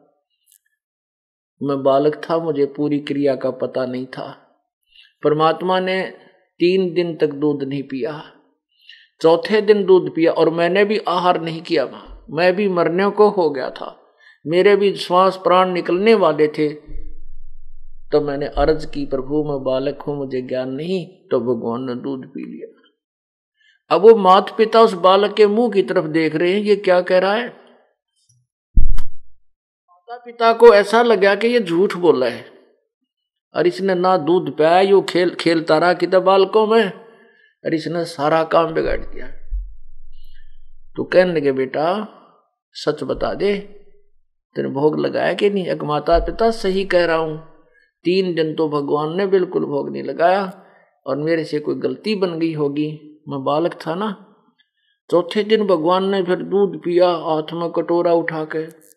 मैं बालक था, मुझे पूरी क्रिया का पता नहीं था। परमात्मा ने तीन दिन तक दूध नहीं पिया, चौथे दिन दूध पिया और मैंने भी आहार नहीं किया मैं भी मरने को हो गया था। मेरे भी श्वास प्राण निकलने वाले थे। तो मैंने अर्ज़ की, प्रभु, मैं बालक हूँ, मुझे ज्ञान नहीं। तो भगवान ने दूध पी लिया। अब वो माता पिता उस बालक के मुँह की तरफ़ देख रहे हैं, ये क्या कह रहा है? माता पिता को ऐसा लगा कि ये झूठ बोला है। और इसने ना दूध पाया, यू खेल खेलता रहा कि बालकों में, और इसने सारा काम बिगाड़ दिया। तो कहने लगे, बेटा, सच बता दे, तेरे भोग लगाया कि नहीं? एक माता पिता सही कह रहा हूँ। तीन दिन तो भगवान ने बिल्कुल भोग नहीं लगाया, और मेरे से कोई गलती बन गई होगी। मैं बालक था ना। चौथे दिन भगवान ने फिर दूध पिया, हाथ में कटोरा उठा के।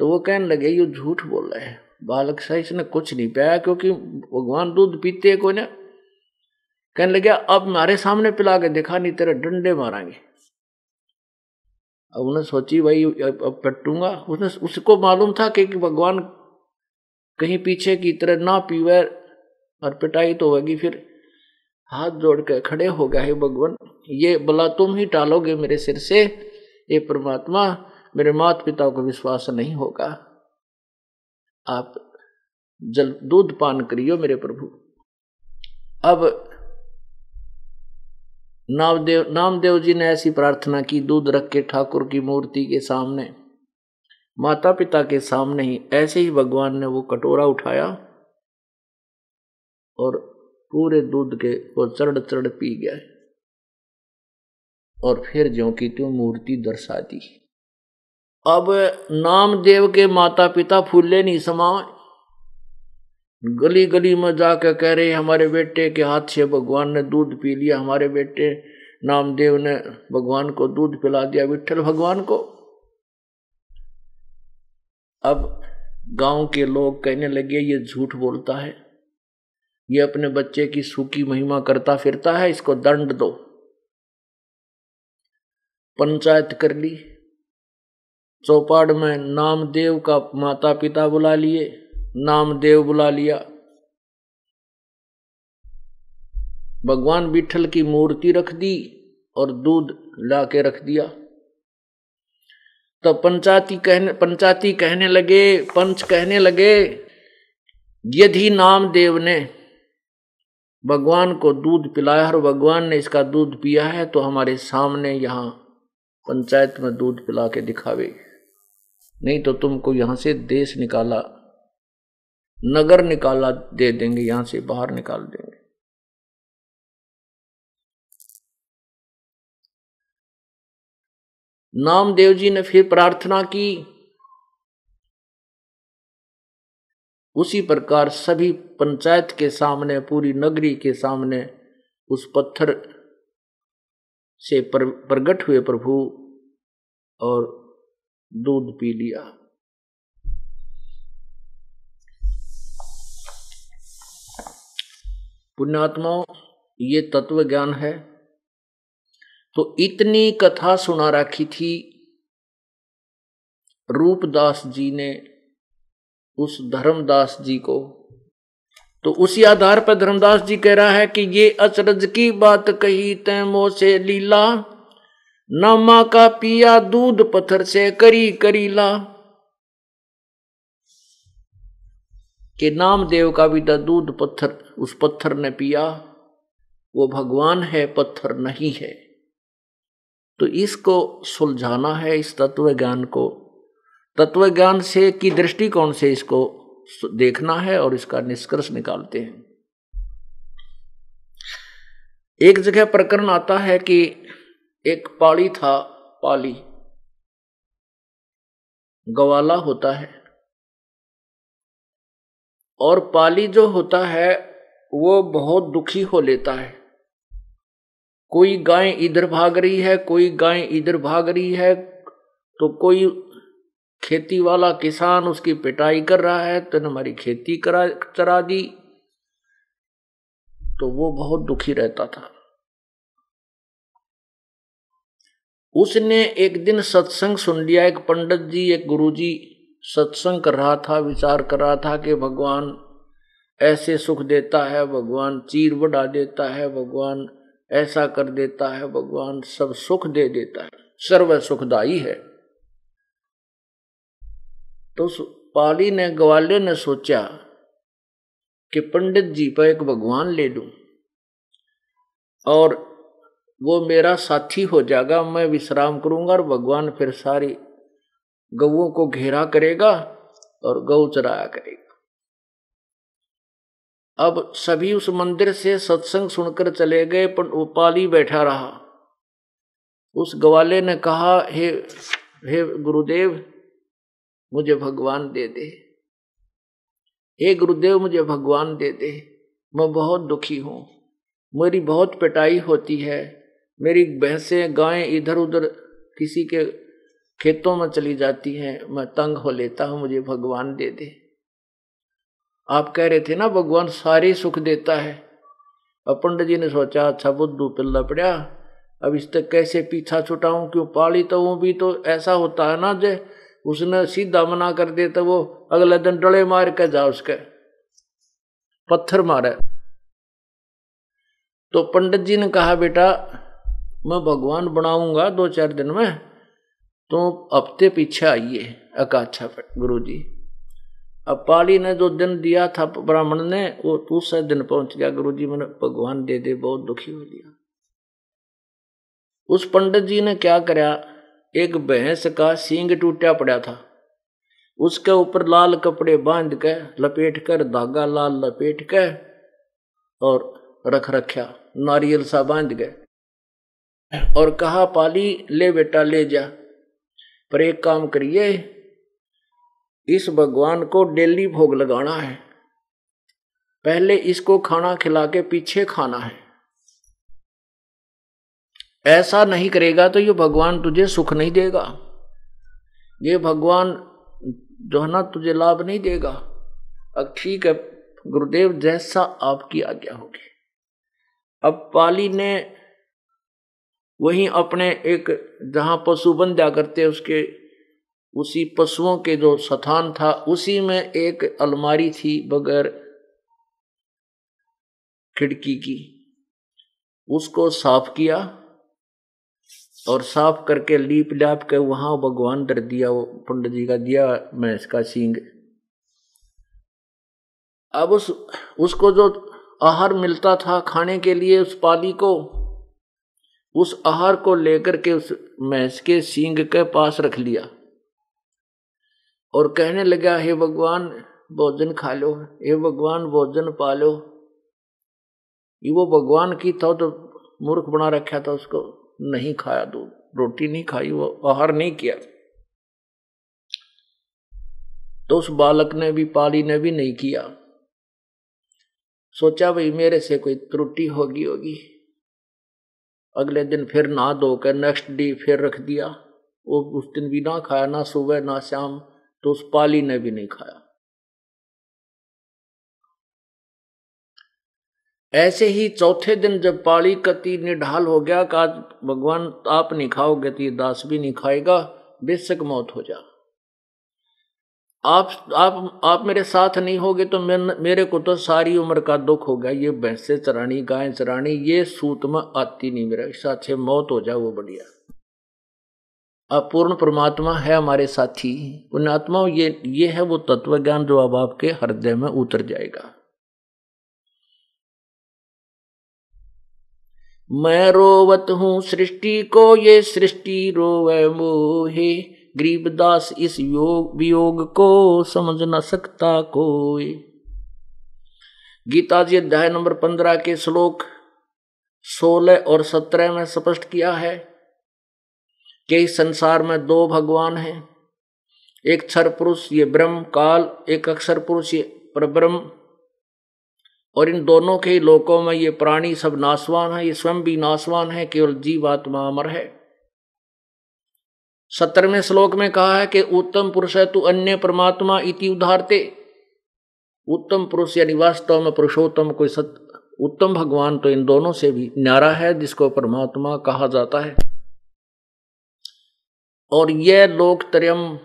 तो वो कहने लगे, ये झूठ बोल रहे हैं। बालक सा इसने कुछ नहीं पाया क्योंकि भगवान दूध पीते को ना? कहने लगे, अब हमारे सामने पिला के देखा, नहीं तेरे डंडे मारेंगे। अब उन्हें सोची, भाई, अब पटूँगा। उसने, उसको मालूम था कि भगवान कहीं पीछे की तरह ना पीवे और पिटाई तो होगी, फिर हाथ जोड़ के खड़े हो गए भगवान, ये बला तुम ही टालोगे मेरे सिर से ये परमात्मा मेरे माता पिता को विश्वास नहीं होगा। आप जल, दूध पान करियो मेरे प्रभु। अब नामदेव नामदेव जी ने ऐसी प्रार्थना की, दूध रख के ठाकुर की मूर्ति के सामने। माता पिता के सामने ही ऐसे ही भगवान ने वो कटोरा उठाया और पूरे दूध के वो चढ़ चढ़ पी गए और फिर ज्यो की त्यों मूर्ति दर्शा दी। अब नामदेव के माता पिता फूले नहीं समा गली गली में जाकर कह रहे हमारे बेटे के हाथ से भगवान ने दूध पी लिया। हमारे बेटे नामदेव ने भगवान को दूध पिला दिया। विठल भगवान को। अब गाँव के लोग कहने लगे, ये झूठ बोलता है। ये अपने बच्चे की सूखी महिमा करता फिरता है। इसको दंड दो। पंचायत कर ली। चौपाड़ में नामदेव का माता पिता बुला लिए, नामदेव बुला लिया। भगवान विठल की मूर्ति रख दी और दूध ला के रख दिया। तो पंचायती कहने पंचायती कहने लगे, पंच कहने लगे, यदि नामदेव ने भगवान को दूध पिलाया और भगवान ने इसका दूध पिया है तो हमारे सामने यहाँ पंचायत में दूध पिला के दिखावे। नहीं तो तुमको यहाँ से देश निकाला, नगर निकाला दे देंगे, यहाँ से बाहर निकाल देंगे। नामदेव जी ने फिर प्रार्थना की। उसी प्रकार सभी पंचायत के सामने, पूरी नगरी के सामने उस पत्थर से प्रगट हुए प्रभु और दूध पी लिया। पुण्यात्माओं ये तत्व ज्ञान है। तो इतनी कथा सुना रखी थी। रूपदास जी ने उस धर्मदास जी को। तो उसी आधार पर धर्मदास जी कह रहा है कि ये अचरज की बात कही तैमो से लीला। नामा का पिया दूध पत्थर से करी करीला। कि नामदेव का भी दूध पत्थर, उस पत्थर ने पिया। वो भगवान है, पत्थर नहीं है। तो इसको सुलझाना है, इस तत्व ज्ञान को। तत्व ज्ञान से की दृष्टिकोण से इसको देखना है और इसका निष्कर्ष निकालते हैं। एक जगह प्रकरण आता है कि एक पाड़ी था, पाली। गवाला होता है। और पाली जो होता है, वो बहुत दुखी हो लेता है। कोई गाय इधर भाग रही है, कोई गाय इधर भाग रही है तो कोई खेती वाला किसान उसकी पिटाई कर रहा है तो हमारी खेती करा, चरा दी तो वो बहुत दुखी रहता था। उसने एक दिन सत्संग सुन लिया। एक पंडित जी, एक गुरुजी सत्संग कर रहा था, विचार कर रहा था कि भगवान ऐसे सुख देता है, भगवान चीर बढ़ा देता है, भगवान ऐसा कर देता है, भगवान सब सुख दे देता है, सर्व सुखदाई है। तो पाली ने ग्वाले ने सोचा कि पंडित जी पर एक भगवान ले लू। और वो मेरा साथी हो जाएगा, मैं विश्राम करूँगा और भगवान फिर सारी गऊ को घेरा करेगा और गऊ चराया करेगा। अब सभी उस मंदिर से सत्संग सुनकर चले गए, पर वो पाली बैठा रहा। उस ग्वाले ने कहा, हे हे गुरुदेव, मुझे भगवान दे दे। हे गुरुदेव, मुझे भगवान दे दे। मैं बहुत दुखी हूँ। मेरी बहुत पिटाई होती है। मेरी भैंसें गायें इधर उधर किसी के खेतों में चली जाती हैं, मैं तंग हो लेता हूँ, मुझे भगवान दे दे। आप कह रहे थे ना, भगवान सारे सुख देता है। अब पंडित जी ने सोचा अच्छा बुद्धू पिल्ला पड़ा अब इस तक कैसे पीछा छुटाऊं, क्यों पाली तो वो भी तो ऐसा होता है ना जे, उसने सीधा मना कर दे तो वो अगले दिन डले मार के जा उसके, पत्थर मारे। तो पंडित जी ने कहा, बेटा मैं भगवान बनाऊँगा दो चार दिन में तो हफ़्ते पीछे आइए अकाछा गुरु जी अब पाली ने जो दिन दिया था ब्राह्मण ने, वो दूसरे दिन पहुँच गया गुरु जी मैंने भगवान दे दे, बहुत दुखी हो गया। उस पंडित जी ने क्या कराया एक भैंस का सींग टूटा पड़ा था। उसके ऊपर लाल कपड़े बाँध के, लपेट कर, धागा लाल लपेट के, और रख रखा, नारियल सा बाँध गए और कहा, पाली, ले बेटा, ले जा। पर एक काम करिए, इस भगवान को डेली भोग लगाना है। पहले इसको खाना खिला के पीछे खाना है। ऐसा नहीं करेगा तो ये भगवान तुझे सुख नहीं देगा। ये भगवान जो है ना, तुझे लाभ नहीं देगा। अब ठीक है, गुरुदेव, जैसा आपकी आज्ञा होगी। अब पाली ने वहीं अपने एक जहाँ पशु बंध्या करते, उसके, उसी पशुओं के जो स्थान था, उसी में एक अलमारी थी बगैर खिड़की की। उसको साफ़ किया और साफ़ करके लीप लाप के वहाँ भगवान दर दिया, वो पंडित जी का, दिया मैं इसका सींग। अब उस, उसको जो आहार मिलता था खाने के लिए, उस पाली को उस आहार को लेकर के उस महस के सींग के पास रख लिया। और कहने लगा, हे भगवान, भोजन खा लो। हे भगवान, भोजन पा लो ये वो भगवान की था तो मूर्ख बना रखा था उसको। नहीं खाया दूध रोटी नहीं खाई, वो आहार नहीं किया। तो उस बालक ने भी, पाली ने भी नहीं किया। सोचा, भाई, मेरे से कोई त्रुटि होगी होगी। अगले दिन फिर ना धो कर नेक्स्ट डे फिर रख दिया। वो उस दिन भी ना खाया, ना सुबह, ना शाम तो उस पाली ने भी नहीं खाया। ऐसे ही चौथे दिन जब पाली कति निढाल हो गया कि भगवान, आप नहीं खाओगे तो ये दास भी नहीं खाएगा, बेशक मौत हो जा आप आप आप मेरे साथ नहीं होगे तो मैं मेरे को तो सारी उम्र का दुख हो गया। ये भैंसे चरानी, गाय चरानी, ये सूत में आती नहीं मेरा अच्छे मौत हो जाए वो बढ़िया। अपूर्ण परमात्मा है हमारे साथी। उन आत्माओं, ये ये है वो तत्व ज्ञान जो अब आपके हृदय में उतर जाएगा। मैं रोवत हूँ सृष्टि को, ये सृष्टि रोवे मोहे। गरीबदास इस योग वियोग को समझ न सकता कोई। गीता जी अध्याय नंबर पंद्रह के श्लोक सोलह और सत्रह में स्पष्ट किया है कि इस संसार में दो भगवान हैं। एक क्षर पुरुष, ये ब्रह्म काल, एक अक्षर पुरुष, ये परब्रह्म। और इन दोनों के लोकों में ये प्राणी सब नासवान है, ये स्वयं भी नासवान है, केवल जीवात्मा अमर है। सत्तरवें श्लोक में कहा है कि उत्तम पुरुष है, तू अन्य परमात्मा इति उदारते। उत्तम पुरुष यानी वास्तव में पुरुषोत्तम कोई सत, उत्तम भगवान तो इन दोनों से भी न्यारा है, जिसको परमात्मा कहा जाता है। और यह लोकत्रयम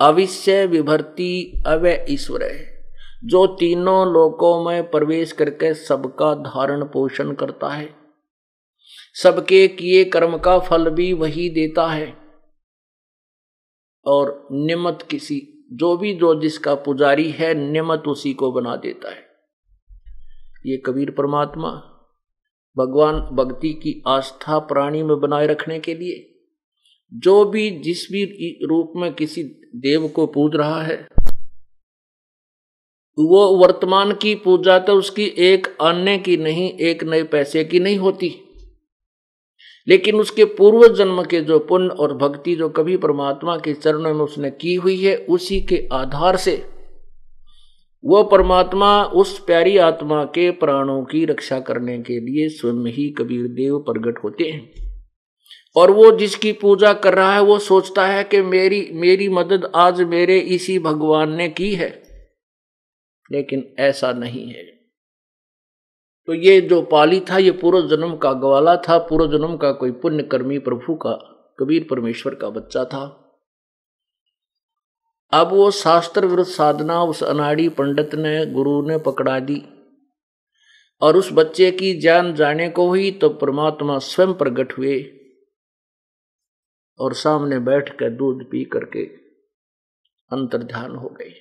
अविश्य विभर्ति अवय ईश्वर है, जो तीनों लोकों में प्रवेश करके सबका धारण पोषण करता है। सबके किए कर्म का फल भी वही देता है। और निमत किसी, जो भी जो जिसका पुजारी है, निमत उसी को बना देता है। ये कबीर परमात्मा, भगवान भक्ति की आस्था प्राणी में बनाए रखने के लिए, जो भी जिस भी रूप में किसी देव को पूज रहा है, वो वर्तमान की पूजा तो उसकी एक अन्य की नहीं, एक नए पैसे की नहीं होती। लेकिन उसके पूर्व जन्म के जो पुण्य और भक्ति जो कभी परमात्मा के चरणों में उसने की हुई है, उसी के आधार से वो परमात्मा उस प्यारी आत्मा के प्राणों की रक्षा करने के लिए स्वयं ही कबीर देव प्रकट होते हैं। और वो जिसकी पूजा कर रहा है, वो सोचता है कि मेरी मेरी मदद आज मेरे इसी भगवान ने की है। लेकिन ऐसा नहीं है। तो ये जो पाली था, ये पूर्व जन्म का ग्वाला था, पूर्व जन्म का कोई पुण्यकर्मी प्रभु का, कबीर परमेश्वर का बच्चा था। अब वो शास्त्र विरुद्ध साधना, उस अनाड़ी पंडित ने, गुरु ने पकड़ा दी। और उस बच्चे की जान जाने को हुई तो परमात्मा स्वयं प्रकट हुए और सामने बैठ कर दूध पी करके अंतर ध्यान हो गए।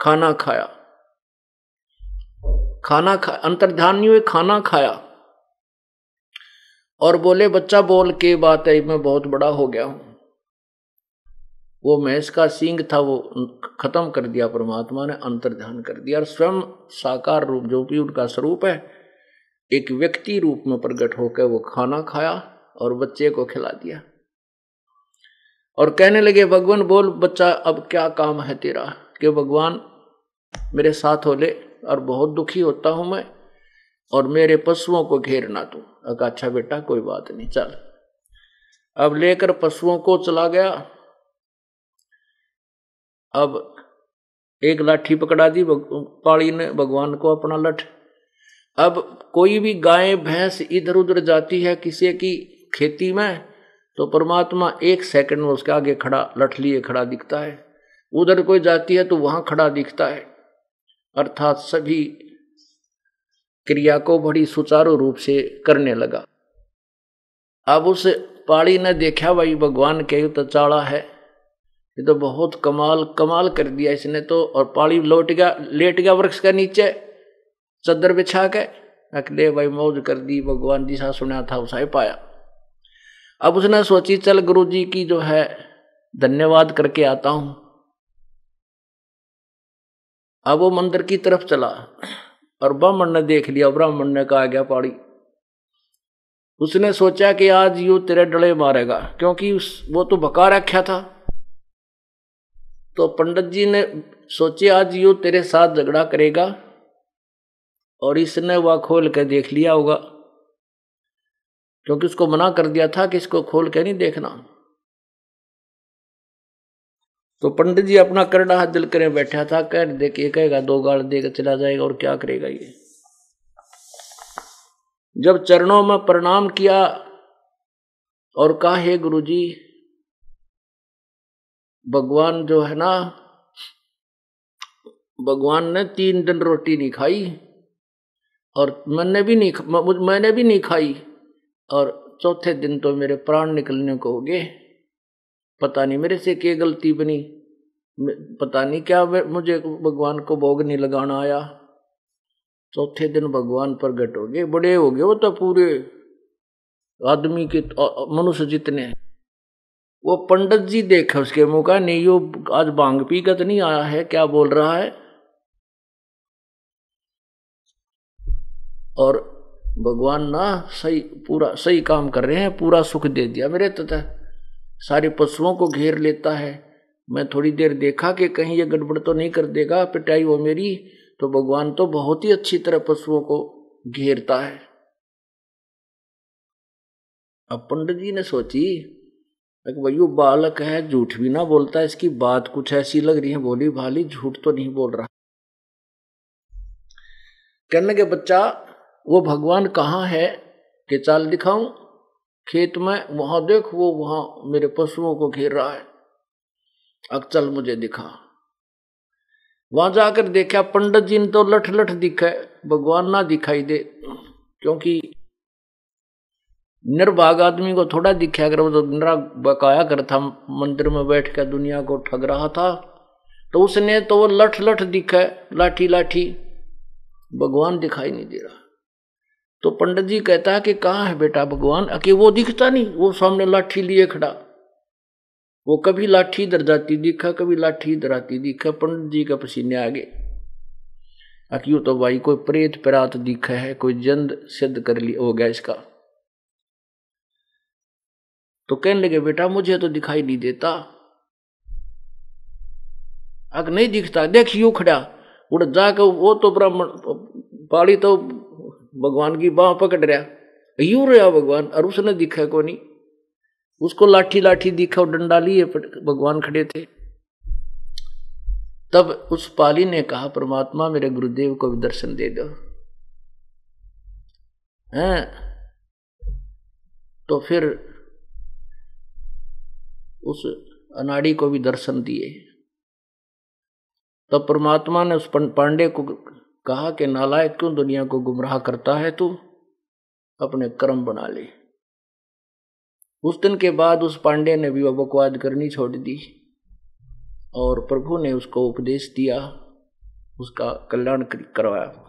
खाना खाया। खाना खा अंतर ध्यान नहीं हुए खाना खाया। और बोले, बच्चा, बोल, के बात है, मैं बहुत बड़ा हो गया हूँ। वो मैस का सिंह था, वो खत्म कर दिया, परमात्मा ने अंतर ध्यान कर दिया। और स्वयं साकार रूप, जो भी उनका स्वरूप है, एक व्यक्ति रूप में प्रकट होकर वो खाना खाया और बच्चे को खिला दिया। और कहने लगे, भगवान, बोल, बच्चा, अब क्या काम है तेरा? कि भगवान मेरे साथ हो ले। और बहुत दुखी होता हूँ मैं, और मेरे पशुओं को घेरना तू। अगर अच्छा बेटा, कोई बात नहीं, चल। अब लेकर पशुओं को चला गया। अब एक लाठी पकड़ा दी पाड़ी ने, भगवान को अपना लठ। अब कोई भी गाय, भैंस इधर उधर जाती है किसी की खेती में तो परमात्मा एक सेकंड में उसके आगे खड़ा, लठ लिए खड़ा दिखता है। उधर कोई जाती है तो वहाँ खड़ा दिखता है। अर्थात सभी क्रिया को बड़ी सुचारू रूप से करने लगा। अब उस पाड़ी ने देखा, भाई भगवान के तो चाड़ा है। ये तो बहुत कमाल कमाल कर दिया इसने तो। और पाड़ी लौट गया, लेट गया वृक्ष के नीचे, चद्दर बिछा के। अकले भाई, मौज कर दी, भगवान जिसा सुना था, उसा पाया। अब उसने सोची, चल गुरु जी की जो है, धन्यवाद करके आता हूँ। अब वो मंदिर की तरफ़ चला और ब्राह्मण ने देख लिया, ब्राह्मण ने कहा गया पाड़ी उसने सोचा कि आज यू तेरे डले मारेगा, क्योंकि उस, वो तो बका रखा था। तो पंडित जी ने सोचे, आज यू तेरे साथ झगड़ा करेगा। और इसने वह खोल के देख लिया होगा, क्योंकि उसको मना कर दिया था कि इसको खोल के नहीं देखना। तो पंडित जी अपना करड़ा हाथ दिल करे, बैठा था, कह देखिए कहेगा, दो गाल देकर चला जाएगा, और क्या करेगा ये? जब चरणों में प्रणाम किया, और कहा, हे गुरु जी भगवान जो है ना, भगवान ने तीन दिन रोटी नहीं खाई, और मैंने भी नहीं मैंने भी नहीं खाई, और चौथे दिन तो मेरे प्राण निकलने को हो गए। पता नहीं, मेरे से क्या गलती बनी? पता नहीं क्या मुझे भगवान को भोग नहीं लगाना आया। चौथे दिन भगवान प्रगट हो गए, बड़े हो गए वो तो पूरे आदमी के मनुष्य जितने वो पंडित जी देखे उसके मुँह का, नहीं, यो आज बांग पी का तो नहीं आया है, क्या बोल रहा है? और भगवान ना सही, पूरा सही काम कर रहे हैं, पूरा सुख दे दिया मेरे तथा। सारे पशुओं को घेर लेता है। मैं थोड़ी देर देखा कि कहीं ये गड़बड़ तो नहीं कर देगा, पिटाई वो मेरी तो भगवान तो बहुत ही अच्छी तरह पशुओं को घेरता है। अब पंडित जी ने सोची भाई बालक है, झूठ भी ना बोलता, इसकी बात कुछ ऐसी लग रही है बोली भाली झूठ तो नहीं बोल रहा। कहने के बच्चा, वो भगवान कहाँ है? कि चाल दिखाऊँ? खेत में, वहाँ देख वो, वहाँ मेरे पशुओं को घेर रहा है। अब चल मुझे दिखा। वहाँ जाकर देखा, पंडित जी ने तो लठ लठ दिखा भगवान ना दिखाई दे, क्योंकि निर्भाग आदमी को थोड़ा दिखा, अगर वो तो निरा बकाया कर था, मंदिर में बैठ कर दुनिया को ठग रहा था तो उसने तो वो लठ लठ दिखा लाठी लाठी भगवान दिखाई नहीं दे रहा। तो पंडित जी कहता है कि कहाँ है बेटा भगवान? अके वो दिखता नहीं, वो सामने लाठी लिए खड़ा। वो कभी लाठी इधर जाती दिखा, कभी लाठी इधर आती दिखा, पंडित जी का पसीने आगे अक्यू तो भाई कोई प्रेत परात दिखा है, कोई जंद सिद्ध कर लिया हो गया इसका। तो कहने लगे, बेटा, मुझे तो दिखाई नहीं देता। अग नहीं दिखता, देख यू खड़ा। उड़ जाकर वो तो ब्राह्मण पाड़ी तो भगवान की बाह पकड़ रहा। यू रहा भगवान, और उसने दिखा को नहीं। उसको लाठी लाठी दिखा, और डंडा लिए भगवान खड़े थे। तब उस पाली ने कहा, परमात्मा, मेरे गुरुदेव को भी दर्शन दे दो। हैं? तो फिर उस अनाड़ी को भी दर्शन दिए। तब परमात्मा ने उस पांडे को कहा कि नालायक क्यों दुनिया को गुमराह करता है तू? अपने कर्म बना ले। उस दिन के बाद उस पांडे ने भी बकवाद करनी छोड़ दी और प्रभु ने उसको उपदेश दिया, उसका कल्याण करवाया।